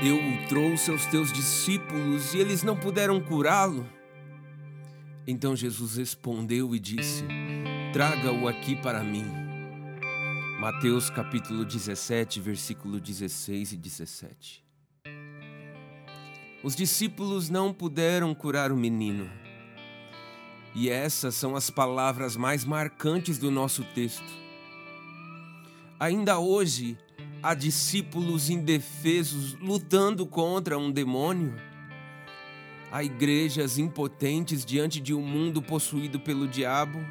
Eu o trouxe aos teus discípulos e eles não puderam curá-lo. Então Jesus respondeu e disse: Traga-o aqui para mim. Mateus capítulo 17, versículo 16 e 17. Os discípulos não puderam curar o menino. E essas são as palavras mais marcantes do nosso texto. Ainda hoje, há discípulos indefesos lutando contra um demônio. Há igrejas impotentes diante de um mundo possuído pelo diabo.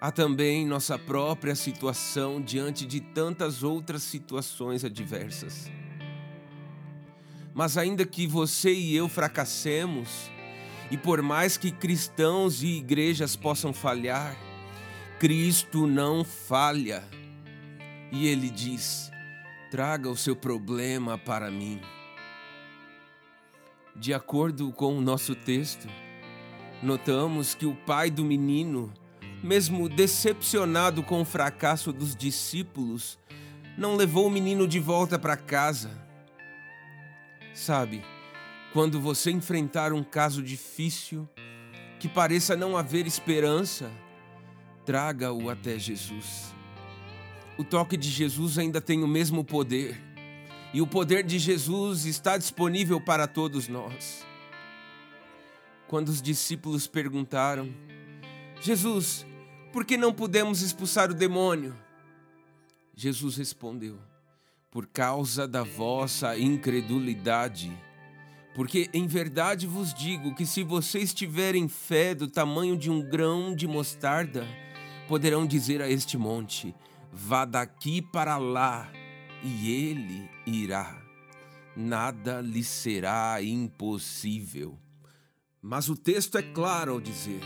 Há também nossa própria situação diante de tantas outras situações adversas. Mas ainda que você e eu fracassemos, e por mais que cristãos e igrejas possam falhar, Cristo não falha. E ele diz: traga o seu problema para mim. De acordo com o nosso texto, notamos que o pai do menino, mesmo decepcionado com o fracasso dos discípulos, não levou o menino de volta para casa. Sabe, quando você enfrentar um caso difícil, que pareça não haver esperança, traga-o até Jesus o toque de Jesus ainda tem o mesmo poder. E o poder de Jesus está disponível para todos nós. Quando os discípulos perguntaram: Jesus, por que não pudemos expulsar o demônio? Jesus respondeu: Por causa da vossa incredulidade. Porque em verdade vos digo que se vocês tiverem fé do tamanho de um grão de mostarda, poderão dizer a este monte: Vá daqui para lá, e ele irá. Nada lhe será impossível. Mas o texto é claro ao dizer: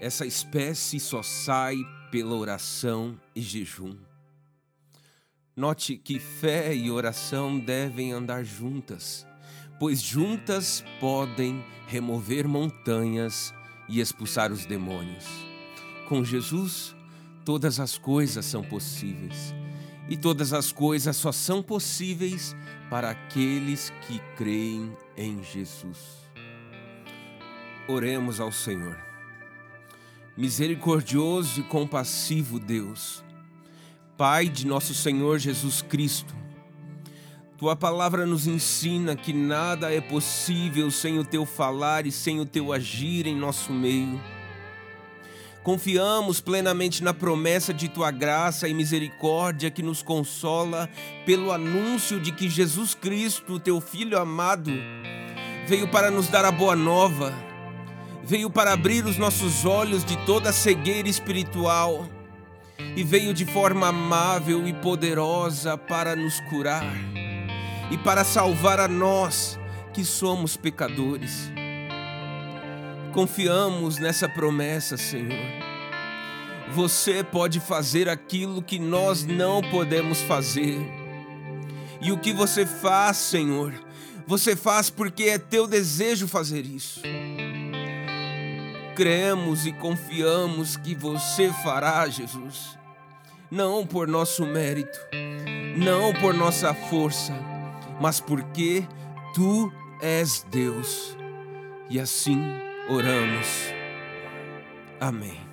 essa espécie só sai pela oração e jejum. Note que fé e oração devem andar juntas, pois juntas podem remover montanhas e expulsar os demônios. Com Jesus, todas as coisas são possíveis. E todas as coisas só são possíveis para aqueles que creem em Jesus. Oremos ao Senhor. Misericordioso e compassivo Deus, Pai de nosso Senhor Jesus Cristo, tua palavra nos ensina que nada é possível sem o teu falar e sem o teu agir em nosso meio. Confiamos plenamente na promessa de tua graça e misericórdia que nos consola pelo anúncio de que Jesus Cristo, teu Filho amado, veio para nos dar a boa nova, veio para abrir os nossos olhos de toda cegueira espiritual e veio de forma amável e poderosa para nos curar e para salvar a nós que somos pecadores. Confiamos nessa promessa, Senhor. Você pode fazer aquilo que nós não podemos fazer. E o que você faz, Senhor, você faz porque é teu desejo fazer isso. Cremos e confiamos que você fará, Jesus, não por nosso mérito, não por nossa força, mas porque tu és Deus. E assim oramos. Amém.